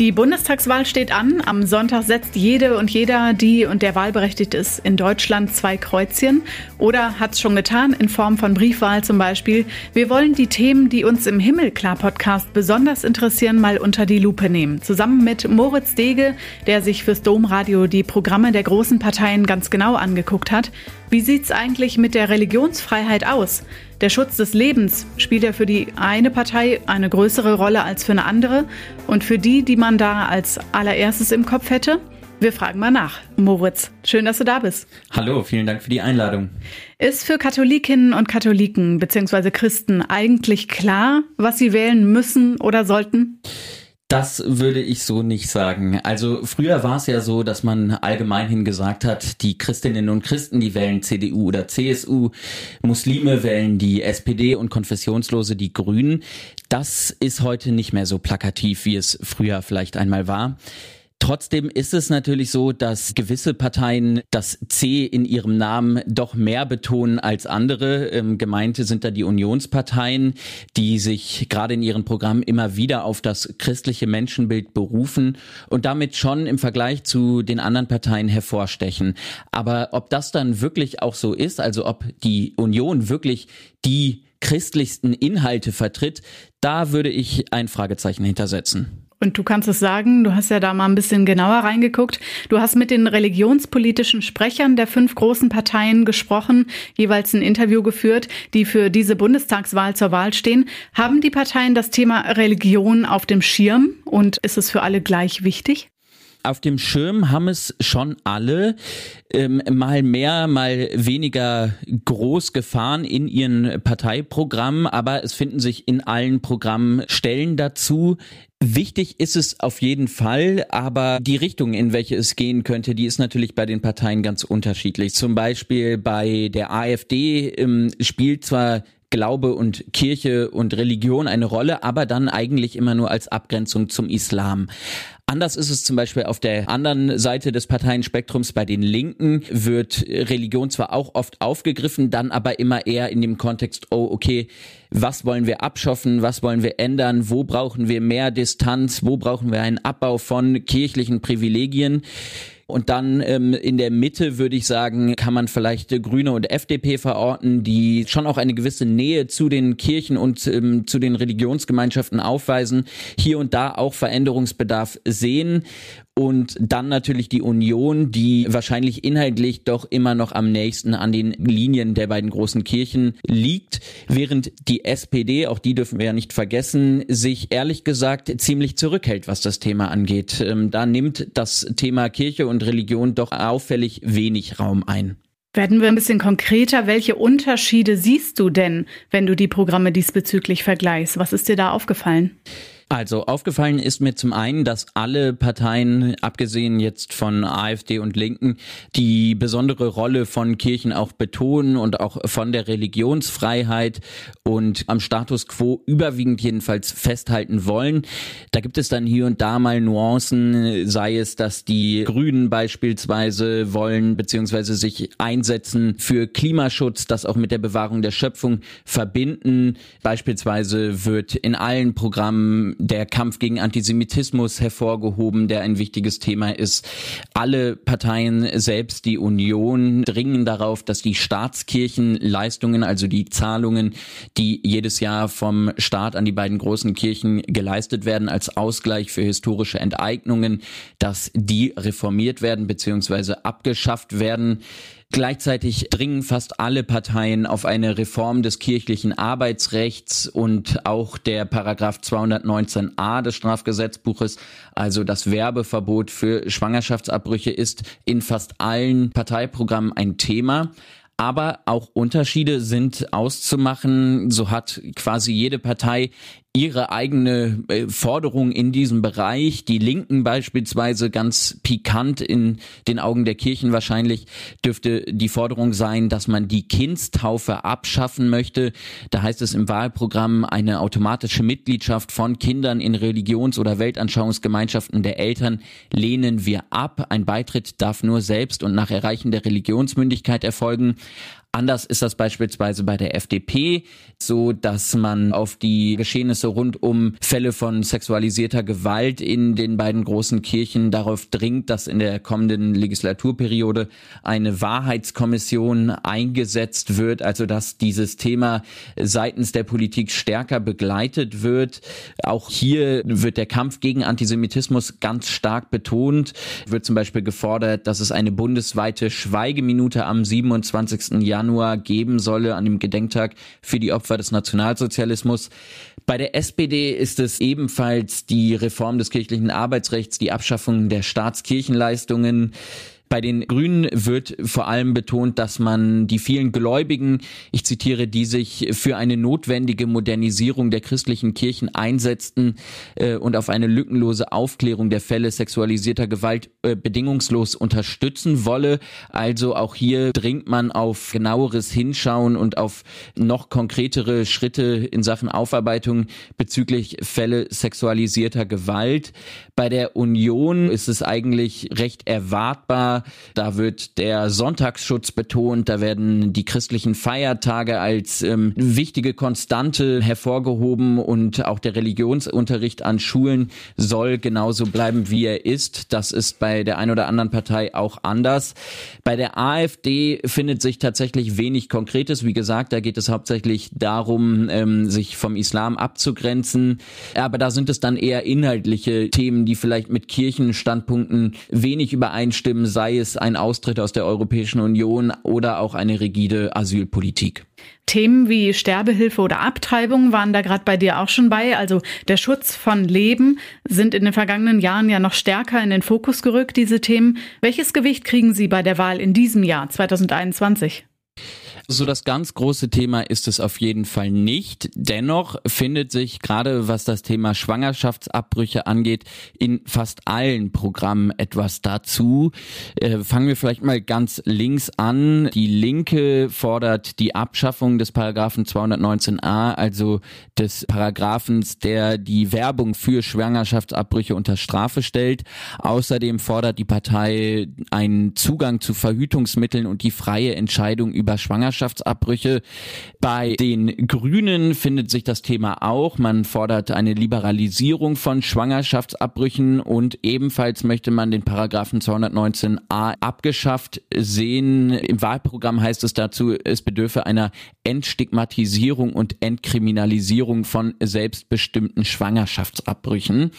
Die Bundestagswahl steht an. Am Sonntag setzt jede und jeder, die und der wahlberechtigt ist, in Deutschland zwei Kreuzchen oder hat es schon getan, in Form von Briefwahl zum Beispiel. Wir wollen die Themen, die uns im Himmelklar-Podcast besonders interessieren, mal unter die Lupe nehmen. Zusammen mit Moritz Dege, der sich fürs Domradio die Programme der großen Parteien ganz genau angeguckt hat. Wie sieht's eigentlich mit der Religionsfreiheit aus? Der Schutz des Lebens spielt ja für die eine Partei eine größere Rolle als für eine andere und für die, die man da als allererstes im Kopf hätte? Wir fragen mal nach. Moritz, schön, dass du da bist. Hallo, vielen Dank für die Einladung. Ist für Katholikinnen und Katholiken bzw. Christen eigentlich klar, was sie wählen müssen oder sollten? Das würde ich so nicht sagen. Also früher war es ja so, dass man allgemeinhin gesagt hat, die Christinnen und Christen, die wählen CDU oder CSU, Muslime wählen die SPD und Konfessionslose die Grünen. Das ist heute nicht mehr so plakativ, wie es früher vielleicht einmal war. Trotzdem ist es natürlich so, dass gewisse Parteien das C in ihrem Namen doch mehr betonen als andere. Ähm, gemeinte sind da die Unionsparteien, die sich gerade in ihren Programmen immer wieder auf das christliche Menschenbild berufen und damit schon im Vergleich zu den anderen Parteien hervorstechen. Aber ob das dann wirklich auch so ist, also ob die Union wirklich die christlichsten Inhalte vertritt, da würde ich ein Fragezeichen hintersetzen. Und du kannst es sagen, du hast ja da mal ein bisschen genauer reingeguckt. Du hast mit den religionspolitischen Sprechern der fünf großen Parteien gesprochen, jeweils ein Interview geführt, die für diese Bundestagswahl zur Wahl stehen. Haben die Parteien das Thema Religion auf dem Schirm und ist es für alle gleich wichtig? Auf dem Schirm haben es schon alle ähm, mal mehr, mal weniger groß gefahren in ihren Parteiprogrammen, aber es finden sich in allen Programmen Stellen dazu. Wichtig ist es auf jeden Fall, aber die Richtung, in welche es gehen könnte, die ist natürlich bei den Parteien ganz unterschiedlich. Zum Beispiel bei der AfD ähm, spielt zwar Glaube und Kirche und Religion eine Rolle, aber dann eigentlich immer nur als Abgrenzung zum Islam. Anders ist es zum Beispiel auf der anderen Seite des Parteienspektrums. Bei den Linken wird Religion zwar auch oft aufgegriffen, dann aber immer eher in dem Kontext, oh, okay, was wollen wir abschaffen, was wollen wir ändern, wo brauchen wir mehr Distanz, wo brauchen wir einen Abbau von kirchlichen Privilegien. Und dann ähm, in der Mitte würde ich sagen, kann man vielleicht Grüne und FDP verorten, die schon auch eine gewisse Nähe zu den Kirchen und ähm, zu den Religionsgemeinschaften aufweisen, hier und da auch Veränderungsbedarf sehen und dann natürlich die Union, die wahrscheinlich inhaltlich doch immer noch am nächsten an den Linien der beiden großen Kirchen liegt, während die SPD, auch die dürfen wir ja nicht vergessen, sich ehrlich gesagt ziemlich zurückhält, was das Thema angeht. Ähm, da nimmt das Thema Kirche und Religion doch auffällig wenig Raum ein. Werden wir ein bisschen konkreter. Welche Unterschiede siehst du denn, wenn du die Programme diesbezüglich vergleichst? Was ist dir da aufgefallen? Also aufgefallen ist mir zum einen, dass alle Parteien, abgesehen jetzt von AfD und Linken, die besondere Rolle von Kirchen auch betonen und auch von der Religionsfreiheit und am Status quo überwiegend jedenfalls festhalten wollen. Da gibt es dann hier und da mal Nuancen, sei es, dass die Grünen beispielsweise wollen beziehungsweise sich einsetzen für Klimaschutz, das auch mit der Bewahrung der Schöpfung verbinden. Beispielsweise wird in allen Programmen der Kampf gegen Antisemitismus hervorgehoben, der ein wichtiges Thema ist. Alle Parteien, selbst die Union, dringen darauf, dass die Staatskirchenleistungen, also die Zahlungen, die jedes Jahr vom Staat an die beiden großen Kirchen geleistet werden, als Ausgleich für historische Enteignungen, dass die reformiert werden bzw. abgeschafft werden. Gleichzeitig dringen fast alle Parteien auf eine Reform des kirchlichen Arbeitsrechts und auch der Paragraph 219a des Strafgesetzbuches, also das Werbeverbot für Schwangerschaftsabbrüche ist in fast allen Parteiprogrammen ein Thema. Aber auch Unterschiede sind auszumachen. So hat quasi jede Partei ihre eigene äh, Forderung in diesem Bereich. Die Linken beispielsweise ganz pikant in den Augen der Kirchen wahrscheinlich dürfte die Forderung sein, dass man die Kindstaufe abschaffen möchte. Da heißt es im Wahlprogramm eine automatische Mitgliedschaft von Kindern in Religions- oder Weltanschauungsgemeinschaften der Eltern lehnen wir ab. Ein Beitritt darf nur selbst und nach Erreichen der Religionsmündigkeit erfolgen. Anders ist das beispielsweise bei der FDP, so dass man auf die Geschehnisse rund um Fälle von sexualisierter Gewalt in den beiden großen Kirchen darauf dringt, dass in der kommenden Legislaturperiode eine Wahrheitskommission eingesetzt wird, also dass dieses Thema seitens der Politik stärker begleitet wird. Auch hier wird der Kampf gegen Antisemitismus ganz stark betont. Wird zum Beispiel gefordert, dass es eine bundesweite Schweigeminute am 27. Januar geben solle, an dem Gedenktag für die Opfer des Nationalsozialismus. Bei der SPD ist es ebenfalls die Reform des kirchlichen Arbeitsrechts, die Abschaffung der Staatskirchenleistungen, bei den Grünen wird vor allem betont, dass man die vielen Gläubigen, ich zitiere, die sich für eine notwendige Modernisierung der christlichen Kirchen einsetzten äh, und auf eine lückenlose Aufklärung der Fälle sexualisierter Gewalt äh, bedingungslos unterstützen wolle. Also auch hier dringt man auf genaueres Hinschauen und auf noch konkretere Schritte in Sachen Aufarbeitung bezüglich Fälle sexualisierter Gewalt. Bei der Union ist es eigentlich recht erwartbar, da wird der Sonntagsschutz betont, da werden die christlichen Feiertage als ähm, wichtige Konstante hervorgehoben und auch der Religionsunterricht an Schulen soll genauso bleiben, wie er ist. Das ist bei der einen oder anderen Partei auch anders. Bei der AfD findet sich tatsächlich wenig Konkretes. Wie gesagt, da geht es hauptsächlich darum, ähm, sich vom Islam abzugrenzen. Aber da sind es dann eher inhaltliche Themen, die vielleicht mit Kirchenstandpunkten wenig übereinstimmen, sei sei es ein Austritt aus der Europäischen Union oder auch eine rigide Asylpolitik. Themen wie Sterbehilfe oder Abtreibung waren da gerade bei dir auch schon bei. Also der Schutz von Leben sind in den vergangenen Jahren ja noch stärker in den Fokus gerückt, diese Themen. Welches Gewicht kriegen Sie bei der Wahl in diesem Jahr 2021? So das ganz große Thema ist es auf jeden Fall nicht. Dennoch findet sich gerade was das Thema Schwangerschaftsabbrüche angeht, in fast allen Programmen etwas dazu. Äh, fangen wir vielleicht mal ganz links an. Die Linke fordert die Abschaffung des Paragraphen 219a, also des Paragraphens, der die Werbung für Schwangerschaftsabbrüche unter Strafe stellt. Außerdem fordert die Partei einen Zugang zu Verhütungsmitteln und die freie Entscheidung über Schwangerschaftsabbrüche Schwangerschaftsabbrüche. Bei den Grünen findet sich das Thema auch. Man fordert eine Liberalisierung von Schwangerschaftsabbrüchen und ebenfalls möchte man den Paragraphen 219a abgeschafft sehen. Im Wahlprogramm heißt es dazu, es bedürfe einer Entstigmatisierung und Entkriminalisierung von selbstbestimmten Schwangerschaftsabbrüchen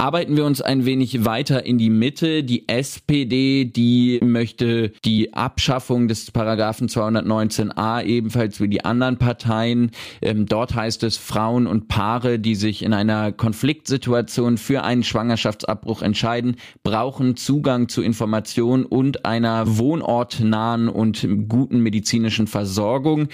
arbeiten wir uns ein wenig weiter in die Mitte. Die SPD, die möchte die Abschaffung des Paragraphen 219a ebenfalls wie die anderen Parteien. Ähm, dort heißt es, Frauen und Paare, die sich in einer Konfliktsituation für einen Schwangerschaftsabbruch entscheiden, brauchen Zugang zu Informationen und einer wohnortnahen und guten medizinischen Versorgung.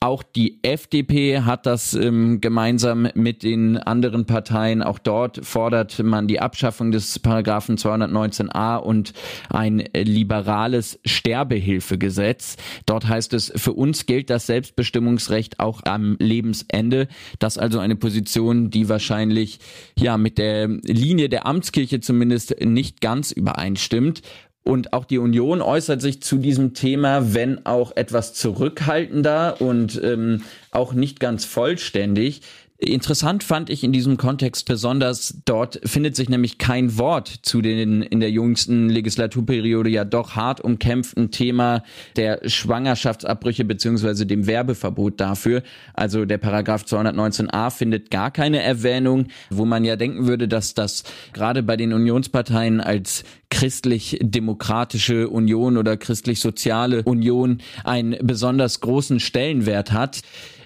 Auch die FDP hat das ähm, gemeinsam mit den anderen Parteien. Auch dort fordert man die Abschaffung des Paragraphen 219a und ein liberales Sterbehilfegesetz. Dort heißt es, für uns gilt das Selbstbestimmungsrecht auch am Lebensende. Das ist also eine Position, die wahrscheinlich ja mit der Linie der Amtskirche zumindest nicht ganz übereinstimmt. Und auch die Union äußert sich zu diesem Thema, wenn auch etwas zurückhaltender und ähm, auch nicht ganz vollständig. Interessant fand ich in diesem Kontext besonders, dort findet sich nämlich kein Wort zu den in der jüngsten Legislaturperiode ja doch hart umkämpften Thema der Schwangerschaftsabbrüche beziehungsweise dem Werbeverbot dafür. Also der Paragraph 219a findet gar keine Erwähnung, wo man ja denken würde, dass das gerade bei den Unionsparteien als christlich-demokratische Union oder christlich-soziale Union einen besonders großen Stellenwert hat.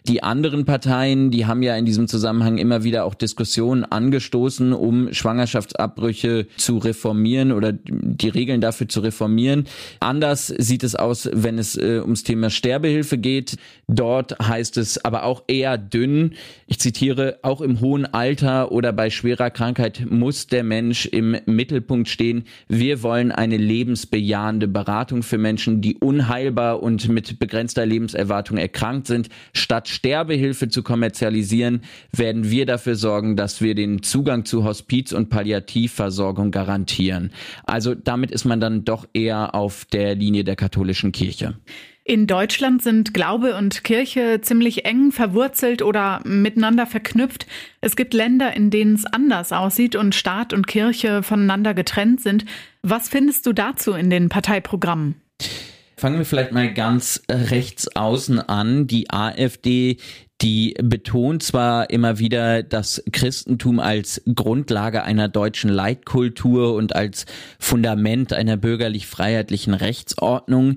Die anderen Parteien, die haben ja in diesem Zusammenhang immer wieder auch Diskussionen angestoßen, um Schwangerschaftsabbrüche zu reformieren oder die Regeln dafür zu reformieren. Anders sieht es aus, wenn es äh, ums Thema Sterbehilfe geht. Dort heißt es aber auch eher dünn. Ich zitiere, auch im hohen Alter oder bei schwerer Krankheit muss der Mensch im Mittelpunkt stehen. Wir wollen eine lebensbejahende Beratung für Menschen, die unheilbar und mit begrenzter Lebenserwartung erkrankt sind, statt Sterbehilfe zu kommerzialisieren, werden wir dafür sorgen, dass wir den Zugang zu Hospiz- und Palliativversorgung garantieren. Also damit ist man dann doch eher auf der Linie der katholischen Kirche. In Deutschland sind Glaube und Kirche ziemlich eng verwurzelt oder miteinander verknüpft. Es gibt Länder, in denen es anders aussieht und Staat und Kirche voneinander getrennt sind. Was findest du dazu in den Parteiprogrammen? Fangen wir vielleicht mal ganz rechts außen an. Die AfD, die betont zwar immer wieder das Christentum als Grundlage einer deutschen Leitkultur und als Fundament einer bürgerlich-freiheitlichen Rechtsordnung.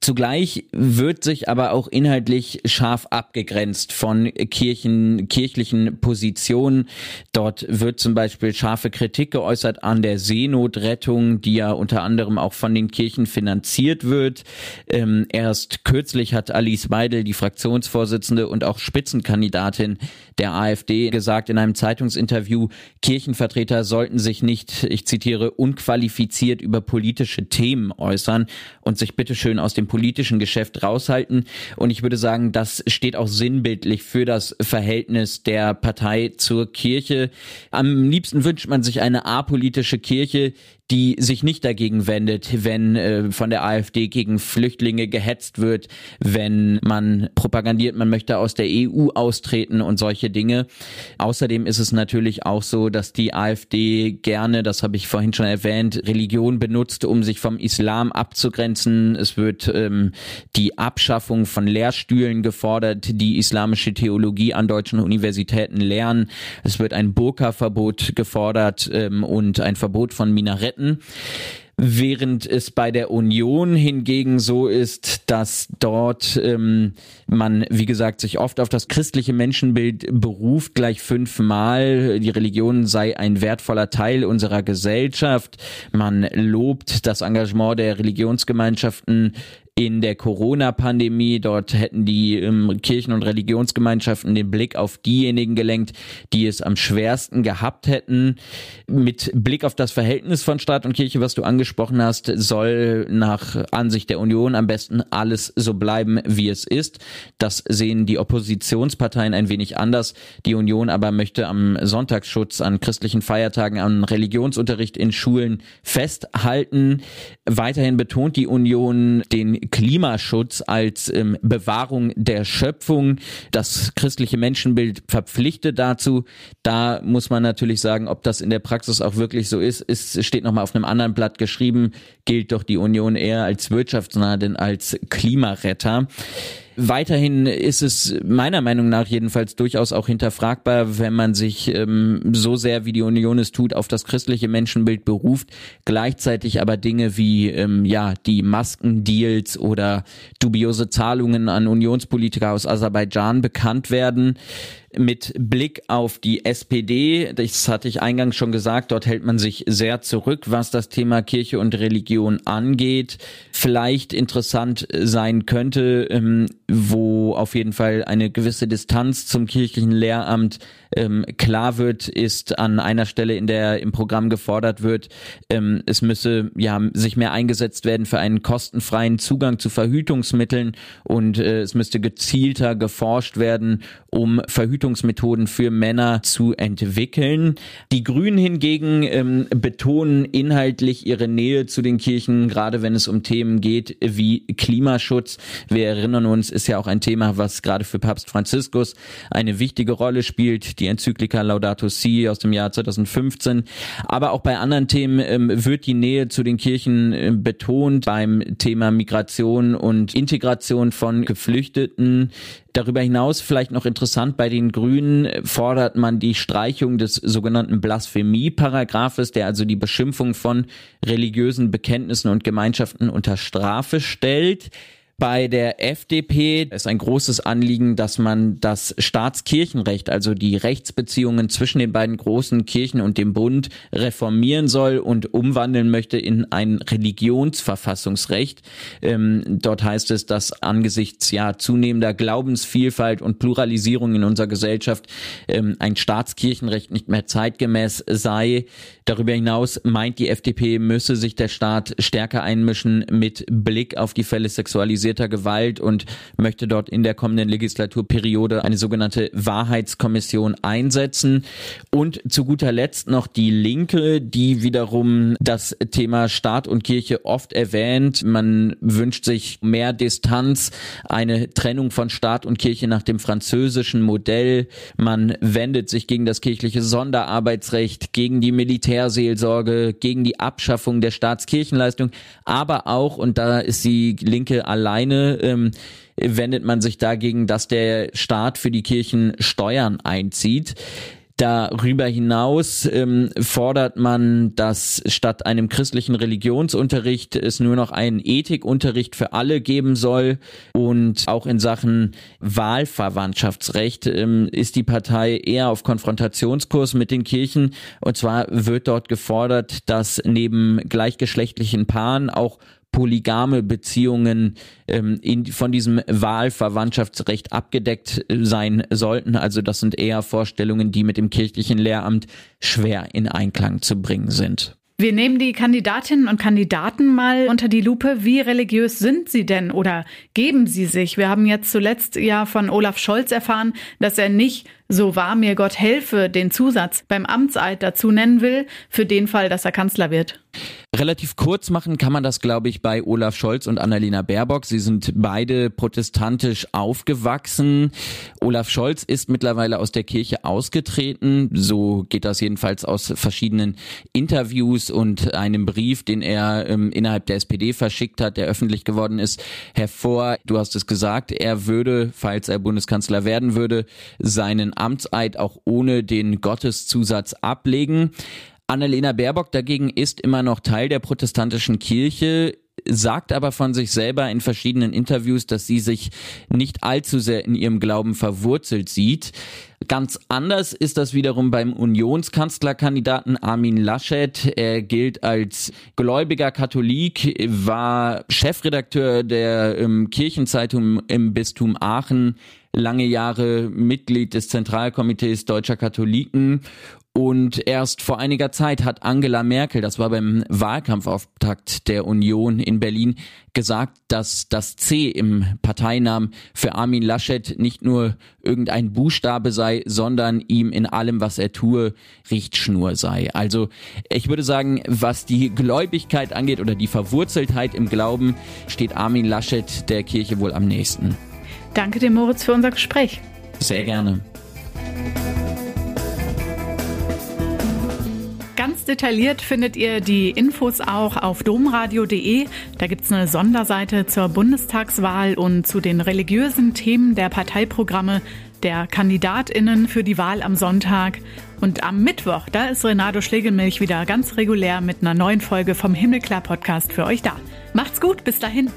Zugleich wird sich aber auch inhaltlich scharf abgegrenzt von Kirchen, kirchlichen Positionen. Dort wird zum Beispiel scharfe Kritik geäußert an der Seenotrettung, die ja unter anderem auch von den Kirchen finanziert wird. Ähm, erst kürzlich hat Alice Weidel, die Fraktionsvorsitzende und auch Spitz Spitzenkandidatin der AfD gesagt in einem Zeitungsinterview, Kirchenvertreter sollten sich nicht, ich zitiere, unqualifiziert über politische Themen äußern und sich bitteschön aus dem politischen Geschäft raushalten. Und ich würde sagen, das steht auch sinnbildlich für das Verhältnis der Partei zur Kirche. Am liebsten wünscht man sich eine apolitische Kirche, die sich nicht dagegen wendet, wenn äh, von der AfD gegen Flüchtlinge gehetzt wird, wenn man propagandiert, man möchte aus der EU austreten und solche Dinge. Außerdem ist es natürlich auch so, dass die AfD gerne, das habe ich vorhin schon erwähnt, Religion benutzt, um sich vom Islam abzugrenzen. Es wird ähm, die Abschaffung von Lehrstühlen gefordert, die islamische Theologie an deutschen Universitäten lernen. Es wird ein Burka-Verbot gefordert ähm, und ein Verbot von Minaretten Städten. Während es bei der Union hingegen so ist, dass dort ähm, man, wie gesagt, sich oft auf das christliche Menschenbild beruft, gleich fünfmal. Die Religion sei ein wertvoller Teil unserer Gesellschaft. Man lobt das Engagement der Religionsgemeinschaften in der Corona-Pandemie. Dort hätten die ähm, Kirchen- und Religionsgemeinschaften den Blick auf diejenigen gelenkt, die es am schwersten gehabt hätten. Mit Blick auf das Verhältnis von Staat und Kirche, was du angesprochen hast, soll nach Ansicht der Union am besten alles so bleiben, wie es ist. Das sehen die Oppositionsparteien ein wenig anders. Die Union aber möchte am Sonntagsschutz, an christlichen Feiertagen, an Religionsunterricht in Schulen festhalten. Weiterhin betont die Union den Klimaschutz als ähm, Bewahrung der Schöpfung. Das christliche Menschenbild verpflichtet dazu. Da muss man natürlich sagen, ob das in der Praxis auch wirklich so ist, ist steht nochmal auf einem anderen Blatt geschrieben, gilt doch die Union eher als wirtschaftsnah denn als Klimaretter. Weiterhin ist es meiner Meinung nach jedenfalls durchaus auch hinterfragbar, wenn man sich ähm, so sehr wie die Union es tut auf das christliche Menschenbild beruft, gleichzeitig aber Dinge wie ähm, ja die Maskendeals oder dubiose Zahlungen an Unionspolitiker aus Aserbaidschan bekannt werden mit Blick auf die SPD, das hatte ich eingangs schon gesagt, dort hält man sich sehr zurück, was das Thema Kirche und Religion angeht. Vielleicht interessant sein könnte, ähm, wo auf jeden Fall eine gewisse Distanz zum kirchlichen Lehramt ähm, klar wird, ist an einer Stelle, in der im Programm gefordert wird, ähm, es müsse ja sich mehr eingesetzt werden für einen kostenfreien Zugang zu Verhütungsmitteln und äh, es müsste gezielter geforscht werden, um Verhütungsmethoden für Männer zu entwickeln. Die Grünen hingegen ähm, betonen inhaltlich ihre Nähe zu den Kirchen, gerade wenn es um Themen geht wie Klimaschutz. Wir erinnern uns, ist ja auch ein Thema, was gerade für Papst Franziskus eine wichtige Rolle spielt. Die Enzyklika Laudato Si aus dem Jahr 2015. Aber auch bei anderen Themen ähm, wird die Nähe zu den Kirchen äh, betont. Beim Thema Migration und Integration von Geflüchteten Darüber hinaus vielleicht noch interessant, bei den Grünen fordert man die Streichung des sogenannten Blasphemie-Paragraphes, der also die Beschimpfung von religiösen Bekenntnissen und Gemeinschaften unter Strafe stellt. Bei der FDP ist ein großes Anliegen, dass man das Staatskirchenrecht, also die Rechtsbeziehungen zwischen den beiden großen Kirchen und dem Bund reformieren soll und umwandeln möchte in ein Religionsverfassungsrecht. Ähm, dort heißt es, dass angesichts ja zunehmender Glaubensvielfalt und Pluralisierung in unserer Gesellschaft ähm, ein Staatskirchenrecht nicht mehr zeitgemäß sei. Darüber hinaus meint die FDP, müsse sich der Staat stärker einmischen mit Blick auf die Fälle Sexualisierung organisierter Gewalt und möchte dort in der kommenden Legislaturperiode eine sogenannte Wahrheitskommission einsetzen. Und zu guter Letzt noch die Linke, die wiederum das Thema Staat und Kirche oft erwähnt. Man wünscht sich mehr Distanz, eine Trennung von Staat und Kirche nach dem französischen Modell. Man wendet sich gegen das kirchliche Sonderarbeitsrecht, gegen die Militärseelsorge, gegen die Abschaffung der Staatskirchenleistung, aber auch, und da ist die Linke alleine, ähm, wendet man sich dagegen, dass der Staat für die Kirchen Steuern einzieht. Darüber hinaus ähm, fordert man, dass statt einem christlichen Religionsunterricht es nur noch einen Ethikunterricht für alle geben soll. Und auch in Sachen Wahlverwandtschaftsrecht ähm, ist die Partei eher auf Konfrontationskurs mit den Kirchen. Und zwar wird dort gefordert, dass neben gleichgeschlechtlichen Paaren auch polygame Beziehungen ähm, in, von diesem Wahlverwandtschaftsrecht abgedeckt äh, sein sollten. Also das sind eher Vorstellungen, die mit dem kirchlichen Lehramt schwer in Einklang zu bringen sind. Wir nehmen die Kandidatinnen und Kandidaten mal unter die Lupe. Wie religiös sind sie denn oder geben sie sich? Wir haben jetzt zuletzt ja von Olaf Scholz erfahren, dass er nicht so wahr mir Gott helfe den Zusatz beim Amtseid dazu nennen will, für den Fall, dass er Kanzler wird. Relativ kurz machen kann man das, glaube ich, bei Olaf Scholz und Annalena Baerbock. Sie sind beide protestantisch aufgewachsen. Olaf Scholz ist mittlerweile aus der Kirche ausgetreten. So geht das jedenfalls aus verschiedenen Interviews und einem Brief, den er ähm, innerhalb der SPD verschickt hat, der öffentlich geworden ist, hervor. Du hast es gesagt, er würde, falls er Bundeskanzler werden würde, seinen Amtseid auch ohne den Gotteszusatz ablegen. Annalena Baerbock dagegen ist immer noch Teil der protestantischen Kirche, sagt aber von sich selber in verschiedenen Interviews, dass sie sich nicht allzu sehr in ihrem Glauben verwurzelt sieht. Ganz anders ist das wiederum beim Unionskanzlerkandidaten Armin Laschet. Er gilt als gläubiger Katholik, war Chefredakteur der ähm, Kirchenzeitung im Bistum Aachen, lange Jahre Mitglied des Zentralkomitees deutscher Katholiken und erst vor einiger Zeit hat Angela Merkel, das war beim Wahlkampfauftakt der Union in Berlin, gesagt, dass das C im Parteinamen für Armin Laschet nicht nur irgendein Buchstabe sei, sondern ihm in allem, was er tue, Richtschnur sei. Also ich würde sagen, was die Gläubigkeit angeht oder die Verwurzeltheit im Glauben, steht Armin Laschet der Kirche wohl am nächsten. Danke dir, Moritz, für unser Gespräch. Sehr gerne. Ganz detailliert findet ihr die Infos auch auf domradio.de. Da gibt es eine Sonderseite zur Bundestagswahl und zu den religiösen Themen der Parteiprogramme der KandidatInnen für die Wahl am Sonntag. Und am Mittwoch, da ist Renato Schlegelmilch wieder ganz regulär mit einer neuen Folge vom Himmelklar Podcast für euch da. Macht's gut, bis dahin.